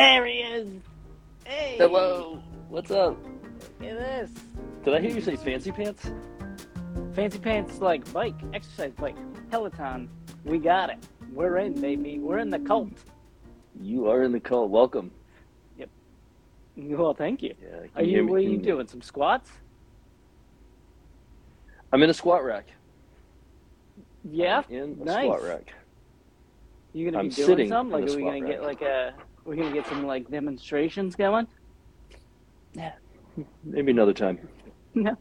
There he is. Hey. Hello. What's up? Look at this. Did I hear you say fancy pants? Fancy pants like bike, exercise bike, Peloton. We got it. We're in, baby. We're in the cult. You are in the cult. Welcome. Yep. Well, thank you. Yeah. Are you? me? What are you doing? Some squats? I'm in a squat rack. Yeah. I'm in a nice. squat rack. You gonna I'm be doing sitting some? Like, are we gonna get like a? We're gonna get some like demonstrations going? Yeah. Maybe another time. No.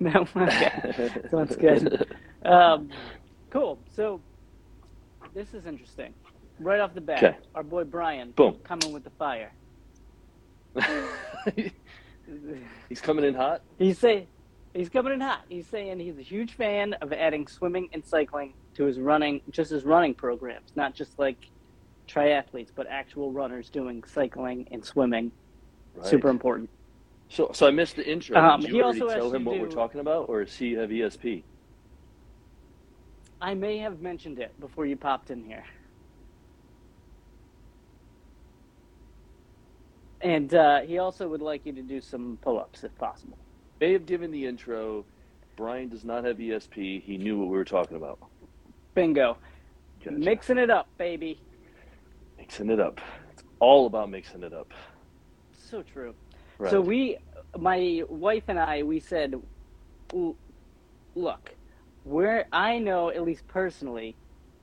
No. Okay. Sounds good. Um, cool. So this is interesting. Right off the bat, Okay. our boy Brian Boom. coming with the fire. He's coming in hot. He's saying he's coming in hot. He's saying he's a huge fan of adding swimming and cycling to his running, just his running programs, not just like triathletes, but actual runners doing cycling and swimming. Right. Super important. So, so I missed the intro. Um, Did you already also tell him what we're talking about, or does he have ESP? I may have mentioned it before you popped in here. And uh, he also would like you to do some pull-ups if possible. May have given the intro. Brian does not have ESP. He knew what we were talking about. Bingo. Gotcha. Mixing it up, baby. Mixing it up. It's all about mixing it up. So true. Right. So we, my wife and I, we said, look, where I know at least personally,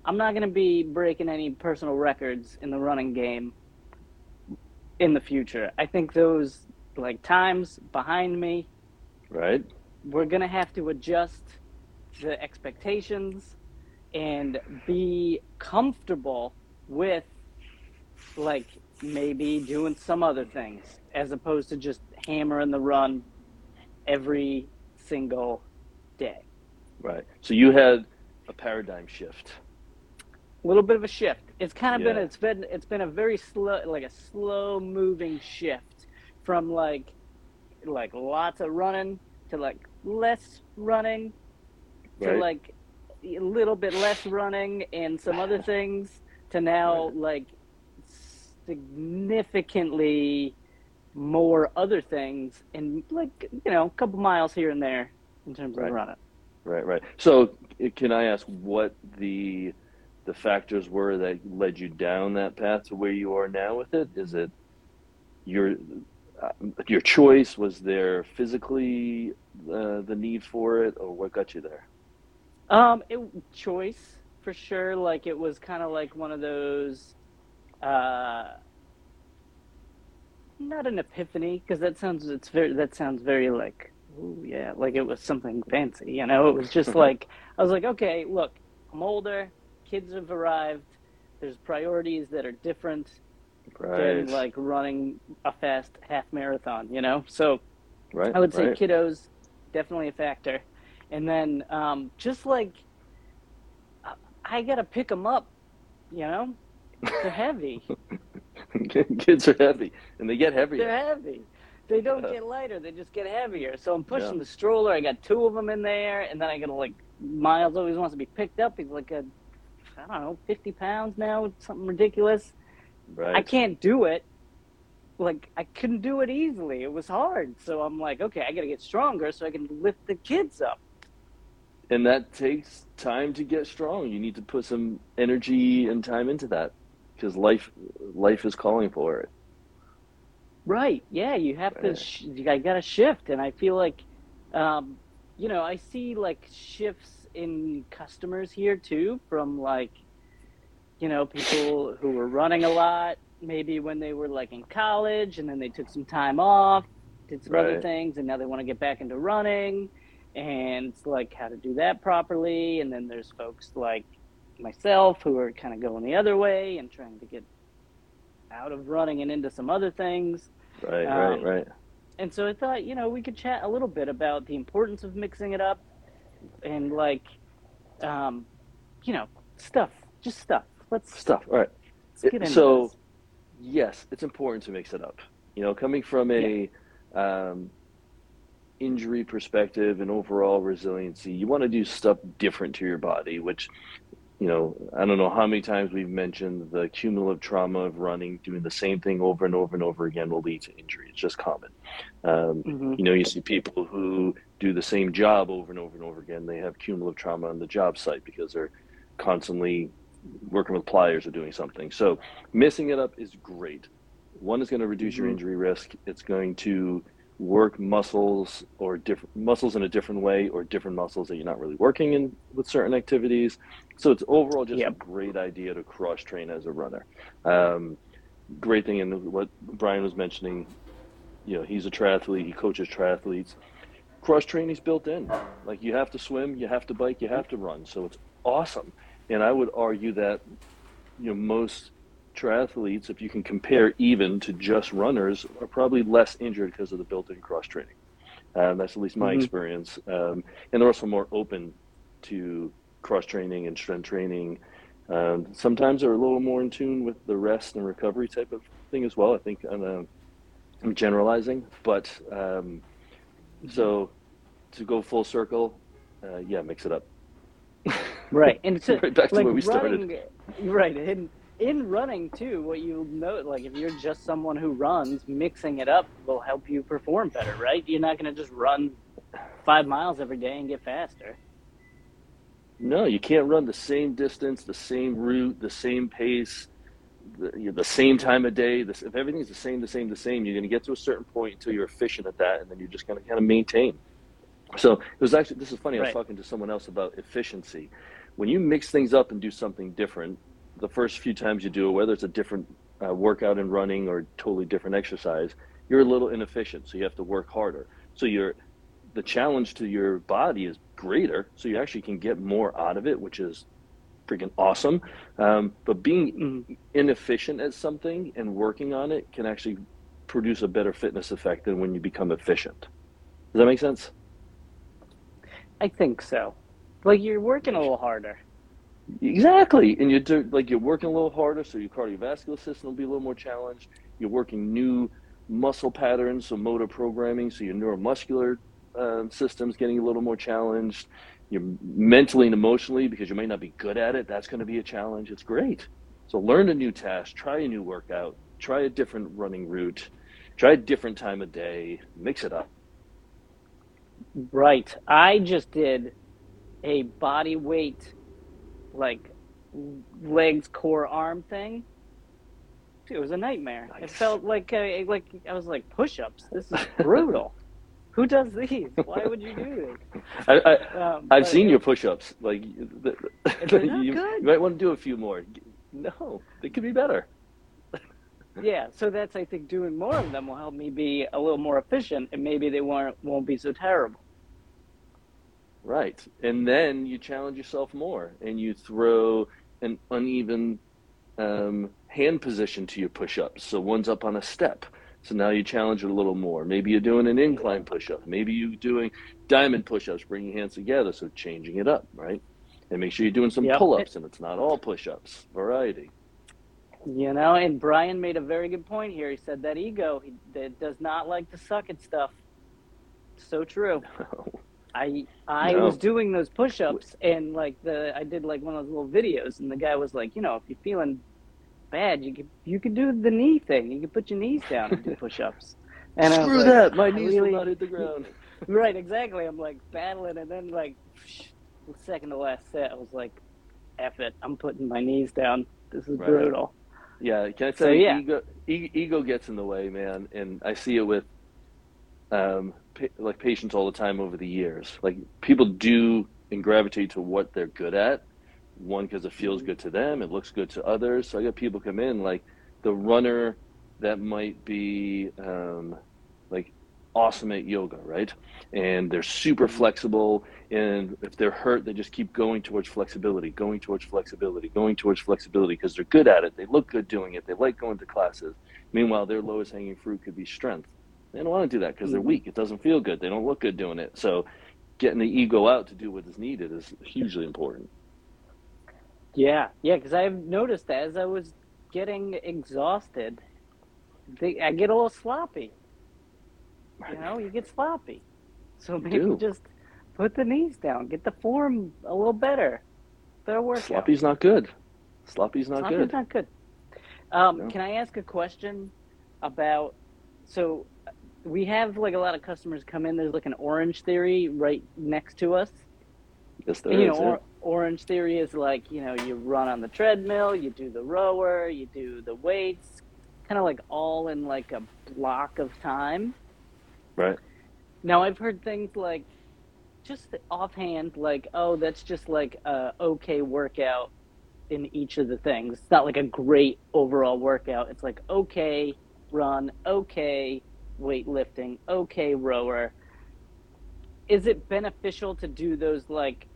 I'm not going to be breaking any personal records in the running game in the future. I think those like times behind me, right. we're going to have to adjust the expectations and be comfortable with like maybe doing some other things as opposed to just hammering the run every single day. Right. So you had a paradigm shift. A little bit of a shift. It's kind of been it's been it's been a very slow like a slow moving shift from like like lots of running to like less running to Right. like a little bit less running and some other things to now Right. like significantly more other things and like you know a couple miles here and there in terms Right. of running. Right, right. So, uh, can I ask what the the factors were that led you down that path to where you are now with it? Is it your uh, your choice? Was there physically uh, the need for it, or what got you there? Um, it choice for sure. Like it was kind of like one of those, uh, not an epiphany because that sounds it's very that sounds very like oh yeah like it was something fancy. You know, it was just like I was like okay, look, I'm older, kids have arrived. There's priorities that are different Right, than like running a fast half marathon. You know, so. right. I would say right. kiddos definitely a factor, and then um, just like I- I gotta pick them up, you know, they're heavy. kids are heavy, and they get heavier. they're heavy. They don't Yeah. get lighter; they just get heavier. So I'm pushing Yeah. the stroller. I got two of them in there, and then I got to like Miles always wants to be picked up. He's like a I don't know, 50 pounds now, something ridiculous. Right. I can't do it. Like I couldn't do it easily. It was hard. So I'm like, okay, I got to get stronger so I can lift the kids up. and that takes time to get strong. You need to put some energy and time into that because life life is calling for it. Right. Yeah, you have to. Right. Sh- you got to shift, and I feel like, um, you know, I see like shifts in customers here too, from like, you know, people who were running a lot, maybe when they were like in college, and then they took some time off, did some other things, and now they want to get back into running, and it's like how to do that properly. And then there's folks like myself who are kind of going the other way and trying to get out of running and into some other things. Right, Um, right, right. And so I thought, you know, we could chat a little bit about the importance of mixing it up and like, um, you know, stuff, just stuff. Let's, Stuff. All right. let's get into so, this. yes, it's important to mix it up. You know, coming from a um, injury perspective and overall resiliency, you want to do stuff different to your body, which you know, I don't know how many times we've mentioned the cumulative trauma of running, doing the same thing over and over and over again will lead to injury. It's just common. Um, hmm you know, you see people who do the same job over and over and over again. They have cumulative trauma on the job site because they're constantly working with pliers or doing something. So missing it up is great. One is going to reduce your hmm injury risk. It's going to work muscles or different muscles in a different way or different muscles that you're not really working in with certain activities. So it's overall just a great idea to cross train as a runner. Um, great thing in what Brian was mentioning, you know, he's a triathlete, he coaches triathletes. Cross training's built in. Like you have to swim, you have to bike, you have to run. So it's awesome. And I would argue that you know most triathletes, if you can compare even to just runners, are probably less injured because of the built-in cross training. Um, that's at least my hmm experience. Um, and they're also more open to cross training and strength training. Um, sometimes they're a little more in tune with the rest and recovery type of thing as well. I think I'm, uh, I'm generalizing, but um, hmm so to go full circle, uh, yeah, mix it up. Right, and to right back to like where we started. running, right? In in running too, what you'll note, like if you're just someone who runs, mixing it up will help you perform better, right? You're not going to just run five miles every day and get faster. No, you can't run the same distance, the same route, the same pace, the, you know, the same time of day. This, if everything's the same, the same, the same, you're going to get to a certain point until you're efficient at that, and then you're just going to kind of maintain. So it was actually this is funny. I was talking to someone else about efficiency. When you mix things up and do something different, the first few times you do it, whether it's a different uh, workout and running or totally different exercise, you're a little inefficient. So you have to work harder. So you're the challenge to your body is greater. So you actually can get more out of it, which is freaking awesome. Um, but being inefficient at something and working on it can actually produce a better fitness effect than when you become efficient. Does that make sense? I think so. Like you're working a little harder. Exactly, and you do like you're working a little harder, so your cardiovascular system will be a little more challenged. You're working new muscle patterns, so motor programming, so your neuromuscular um, system's getting a little more challenged. You're mentally and emotionally because you may not be good at it. That's going to be a challenge. It's great. So learn a new task, try a new workout, try a different running route, try a different time of day, mix it up. Right. I just did a body weight, like legs, core, arm thing. It was a nightmare. It felt like a, like I was like push-ups. This is brutal. Who does these? Why would you do I, I, this? Um, I've seen it, your push-ups. Like the, they're you, you might want to do a few more. No, they could be better. Yeah, so that's I think doing more of them will help me be a little more efficient, and maybe they won't won't be so terrible. Right. And then you challenge yourself more and you throw an uneven um, hand position to your push ups. So one's up on a step. So now you challenge it a little more. Maybe you're doing an incline push up. Maybe you're doing diamond push ups, bringing hands together. So changing it up, right? And make sure you're doing some Yep. pull ups and it's not all push ups, variety. You know, and Brian made a very good point here. He said that ego he, that does not like to suck at stuff. So true. I I No. was doing those push-ups and like the I did like one of those little videos and the guy was like, you know, if you're feeling bad, you could you could do the knee thing. You could put your knees down and do push-ups. And Screw like, that. My knees really- will not hit the ground. Right, exactly. I'm like battling and then like the second to last set, I was like, F it, I'm putting my knees down. This is Right. brutal. Yeah, can I So, you, yeah. ego, ego gets in the way, man, and I see it with um, like patients all the time over the years. Like people do and gravitate to what they're good at. One because it feels good to them, it looks good to others. So I got people come in like the runner that might be um, like awesome at yoga, right? And they're super flexible. And if they're hurt, they just keep going towards flexibility, going towards flexibility, going towards flexibility because they're good at it. They look good doing it. They like going to classes. Meanwhile, their lowest hanging fruit could be strength. They don't want to do that because they're Mhm. weak. It doesn't feel good. They don't look good doing it. So getting the ego out to do what is needed is hugely important. Yeah, yeah, because I've noticed that as I was getting exhausted, they, I get a little sloppy. You know, you get sloppy. So maybe just put the knees down, get the form a little better. Better workout. Sloppy's not good. Sloppy's not Sloppy's good. not good. Um, No. Can I ask a question about? So we have like a lot of customers come in. There's like an Orange Theory right next to us. Yes, there And, you is, know, yeah. or, Orange Theory is like you know you run on the treadmill, you do the rower, you do the weights, kind of like all in like a block of time. Right. Now I've heard things like just offhand like oh that's just like a okay workout in each of the things. It's not like a great overall workout. It's like okay run, okay weightlifting, okay rower. Is it beneficial to do those like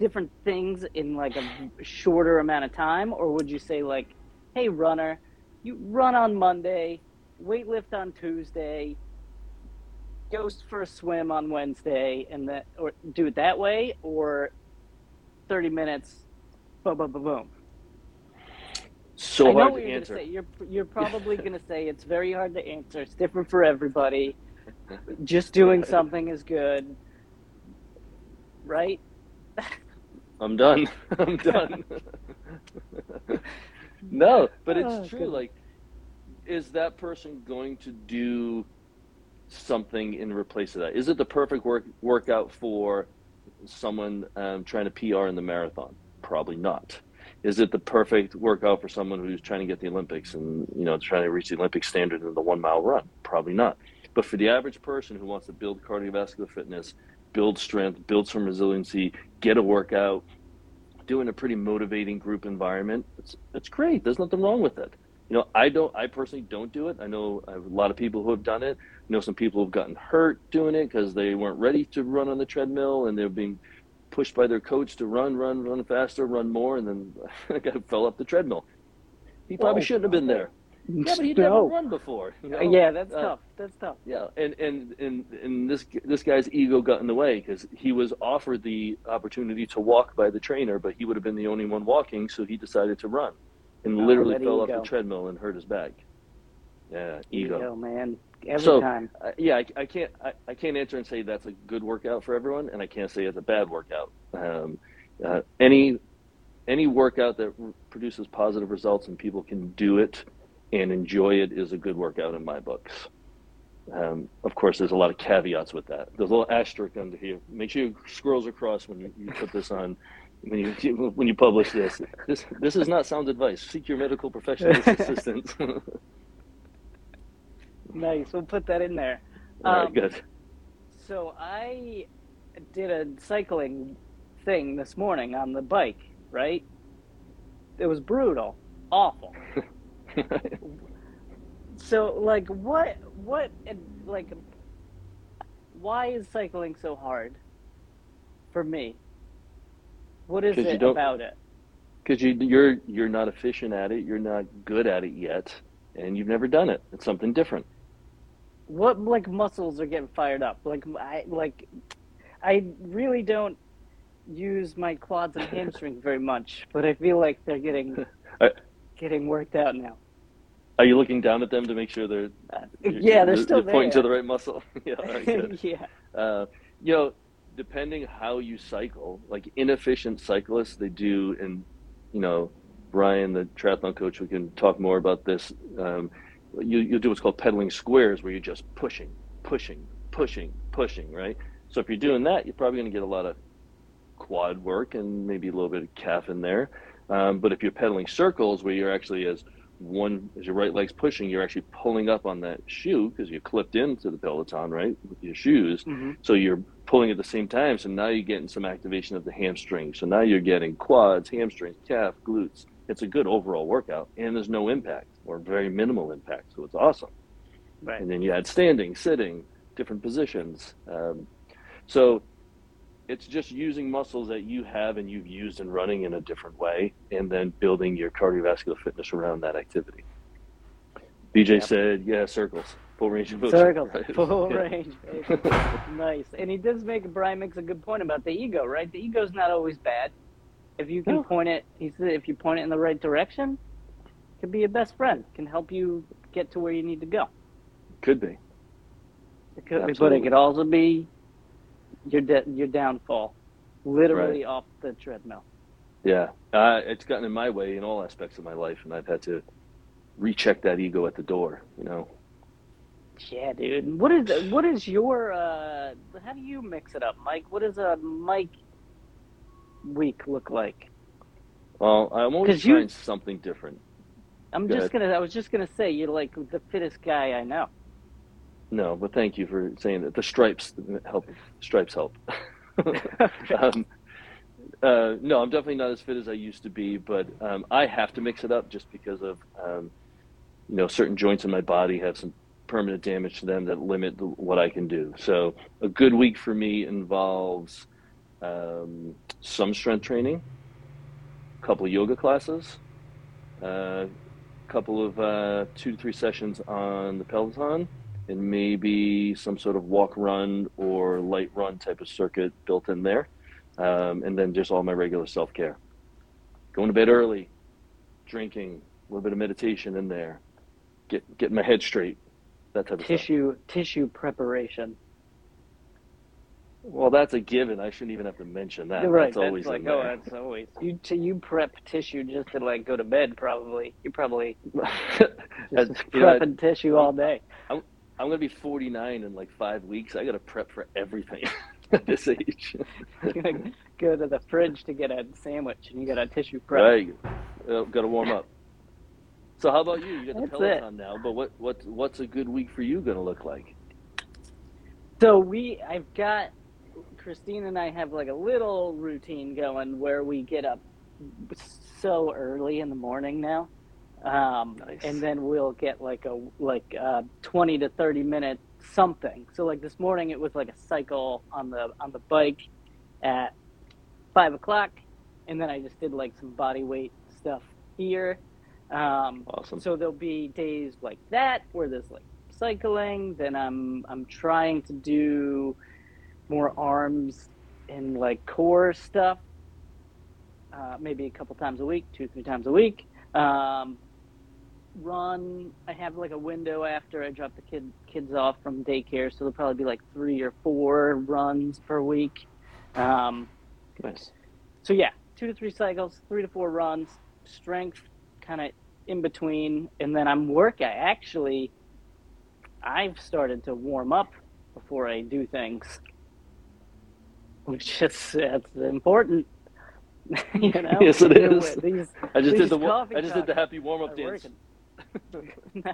different things in like a shorter amount of time? Or would you say like hey runner, you run on Monday, weightlift on Tuesday, go for a swim on Wednesday and that or do it that way or 30 minutes boom boom boom boom So I know hard what to you're answer. gonna say you're you're probably gonna say it's very hard to answer it's different for everybody just doing something is good right I'm done. I'm done. no, but it's Oh, true. Like, is that person going to do something in replace of that? Is it the perfect work workout for someone um, trying to PR in the marathon? Probably not. Is it the perfect workout for someone who's trying to get the Olympics and you know trying to reach the Olympic standard in the one mile run? Probably not. But for the average person who wants to build cardiovascular fitness, build strength, build some resiliency, get a workout, do in a pretty motivating group environment, it's it's great. There's nothing wrong with it. You know, I don't. I personally don't do it. I know have a lot of people who have done it. I know some people who've gotten hurt doing it because they weren't ready to run on the treadmill and they're being pushed by their coach to run, run, run faster, run more, and then the guy fell off the treadmill. He probably Whoa, shouldn't have been there. Yeah, but he'd never run before. you know? yeah that's Uh, tough that's tough Yeah, and and and and this this guy's ego got in the way because he was offered the opportunity to walk by the trainer, but he would have been the only one walking, so he decided to run, and Oh, literally fell off the treadmill and hurt his back. Yeah, ego. man every So- time Uh, yeah, I, I can't I, I can't answer and say that's a good workout for everyone, and I can't say it's a bad workout. Um, uh, any any workout that r- produces positive results and people can do it and enjoy it is a good workout in my books. Um, of course, there's a lot of caveats with that. There's a little asterisk under here. Make sure you scrolls across when you, you put this on. When you when you publish this, this this is not sound advice. Seek your medical professional's assistance. nice we'll put that in there All right, Um, good. So I did a cycling thing this morning on the bike, right? It was brutal, awful. So like what what like why is cycling so hard for me? What is it about it? because you you're you're not efficient at it you're not good at it yet and you've never done it it's something different What like muscles are getting fired up? Like I like I really don't use my quads and hamstrings very much, but I feel like they're getting I- getting worked out now. are you looking down at them to make sure they're you're- yeah, they're you're- still you're pointing to the right muscle yeah all right, good. yeah. uh, you know depending how you cycle like inefficient cyclists they do and you know brian the triathlon coach we can talk more about this um, you, you do what's called pedaling squares where you're just pushing pushing pushing pushing right so if you're doing that you're probably going to get a lot of quad work and maybe a little bit of calf in there um, but if you're pedaling circles where you're actually as one as your right leg's pushing you're actually pulling up on that shoe because you're clipped into the peloton right with your shoes hmm so you're pulling at the same time. So now you're getting some activation of the hamstring. So now you're getting quads, hamstrings, calf, glutes. It's a good overall workout, and there's no impact or very minimal impact. So it's awesome. Right. And then you add standing, sitting, different positions. Um, so it's just using muscles that you have and you've used in running in a different way, and then building your cardiovascular fitness around that activity. BJ Yep. said, "Yeah, circles, full range of motion." Circles, Right. full Yeah. range, nice. And he does make Brian makes a good point about the ego, right? The ego's not always bad. If you can point it, he said, if you point it in the right direction, could be your best friend. Can help you get to where you need to go. Could be. It could, but it could also be your de- your downfall. literally off the treadmill. Yeah, uh, it's gotten in my way in all aspects of my life, and I've had to recheck that ego at the door. You know, Yeah, dude. What is what is your uh how do you mix it up, Mike? What is a Mike week look like? well, I'm always 'Cause you- trying something different. I'm Go just gonna I was just gonna say you're like the fittest guy I know. No, but thank you for saying that. The stripes help. Stripes help. um, uh, no, I'm definitely not as fit as I used to be, but um, I have to mix it up just because of um, you know certain joints in my body have some permanent damage to them that limit the, what I can do. So a good week for me involves um, some strength training, a couple of yoga classes, a uh, couple of uh, two to three sessions on the Peloton and maybe some sort of walk run or light run type of circuit built in there. Um, and then just all my regular self care. Going to bed early, drinking, a little bit of meditation in there, get getting my head straight, that type of stuff. tissue tissue preparation. Well, that's a given. I shouldn't even have to mention that. You're right. That's always like oh, that's always you. T- you prep tissue just to like go to bed. Probably you probably just you know, I- prepping tissue all day. I'm I'm gonna be 49 in like five weeks. I got to prep for everything at this age. You're gonna go to the fridge to get a sandwich, and you got a tissue prep. Right. Uh, got to warm up. So how about you? You got the That's it. Now, but what what what's a good week for you going to look like? So we, I've got Christine and I have like a little routine going where we get up so early in the morning now, um, Nice. and then we'll get like a like uh, twenty to thirty minute something. So like this morning, it was like a cycle on the on the bike at five o'clock, and then I just did like some body weight stuff here. Um, Awesome. so there'll be days like that where there's like cycling. Then I'm I'm trying to do more arms and like core stuff. Uh, maybe a couple times a week, two three times a week. Um, run. I have like a window after I drop the kid kids off from daycare, so there'll probably be like three or four runs per week. Um, Nice. so yeah, two to three cycles, three to four runs, strength kind of in between, and then I'm work. I actually, I've started to warm up before I do things, which is that's important. you know, Yes, it is. These I just did the I just did the happy warm up dance.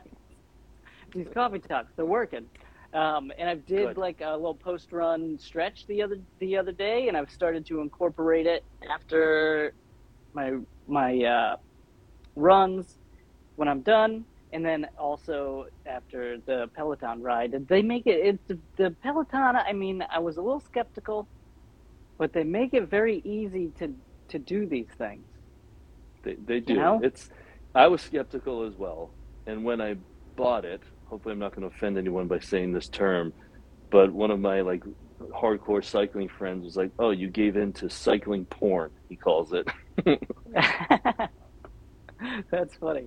These coffee talks, they're working. Um, and I did Good. like a little post run stretch the other the other day, and I've started to incorporate it after my my uh, runs when I'm done, and then also after the Peloton ride. Did They make it it's the Peloton. I mean, I was a little skeptical, but they make it very easy to to do these things. They, they do. know? It's. I was skeptical as well, and when I bought it, hopefully I'm not going to offend anyone by saying this term, but one of my like hardcore cycling friends was like, "Oh, you gave in to cycling porn," he calls it. That's funny.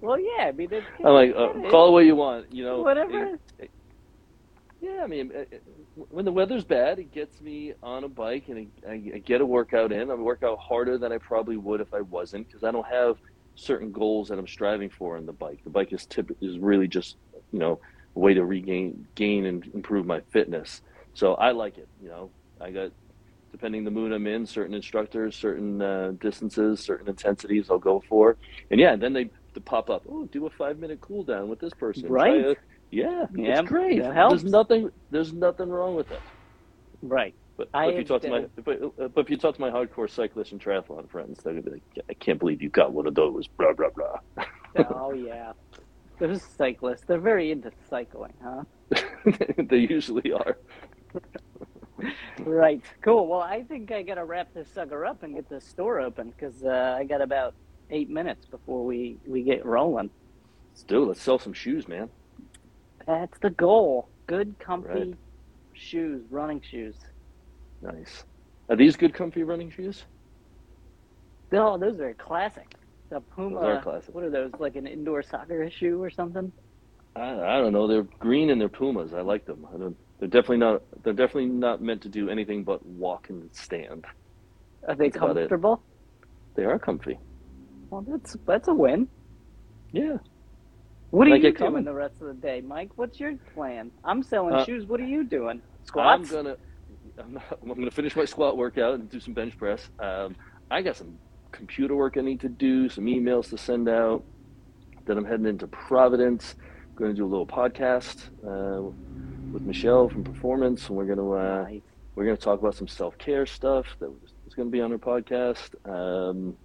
Well, yeah, I mean, it's, I'm like, uh, call it what you want, you know. whatever. it- yeah, I mean, it- it- when the weather's bad, it gets me on a bike and I, I get a workout in. I work out harder than I probably would if I wasn't because I don't have certain goals that I'm striving for in the bike. The bike is tip is really just you know a way to regain, gain, and improve my fitness. So I like it. You know, I got depending the mood I'm in, certain instructors, certain uh, distances, certain intensities I'll go for, and yeah, then they, they pop up. Oh, do a five minute cool down with this person. Try Right. a- yeah, Yeah, it's great. There's nothing. There's nothing wrong with it. Right. But, but if you talk to my but, uh, but if you talk to my hardcore cyclist and triathlon friends, they're gonna be like, I can't believe you got one of those. Blah blah blah. oh yeah. Those cyclists, they're very into cycling, huh? they usually are. Right. Cool. Well, I think I gotta wrap this sucker up and get the store open because uh, I got about eight minutes before we we get rolling. Let's do it. Let's sell some shoes, man. That's the goal. Good, comfy Right. shoes, running shoes. Nice. Are these good, comfy running shoes? Oh, those are classic. The Puma. Those are classic. What are those? Like an indoor soccer shoe or something? I, I don't know. They're green and they're Pumas. I like them. I don't. They're definitely not. They're definitely not meant to do anything but walk and stand. Are they That's comfortable? They are comfy. Well, that's that's a win. Yeah. What are you doing coming. the rest of the day, Mike? What's your plan? I'm selling Uh, shoes. What are you doing? I'm gonna. I'm, not, I'm gonna finish my squat workout and do some bench press. Um, I got some computer work I need to do, some emails to send out. Then I'm heading into Providence. going to do a little podcast uh, with Michelle from Performance, and we're gonna uh, Nice. we're gonna talk about some self care stuff that is going to be on our podcast, um,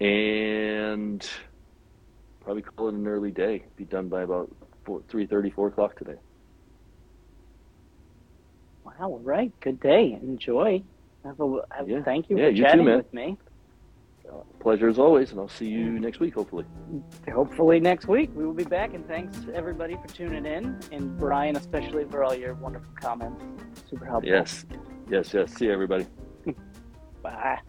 and probably call it an early day. Be done by about four, three thirty, four o'clock today. Wow. All right. Good day. Enjoy. Have a, have, Yeah. Thank you Yeah, for you too, chatting man. with me. Pleasure as always, and I'll see you next week, hopefully. Hopefully next week we will be back. And thanks everybody for tuning in, and Brian especially for all your wonderful comments. Super helpful. Yes, yes, yes. See you, everybody. Bye.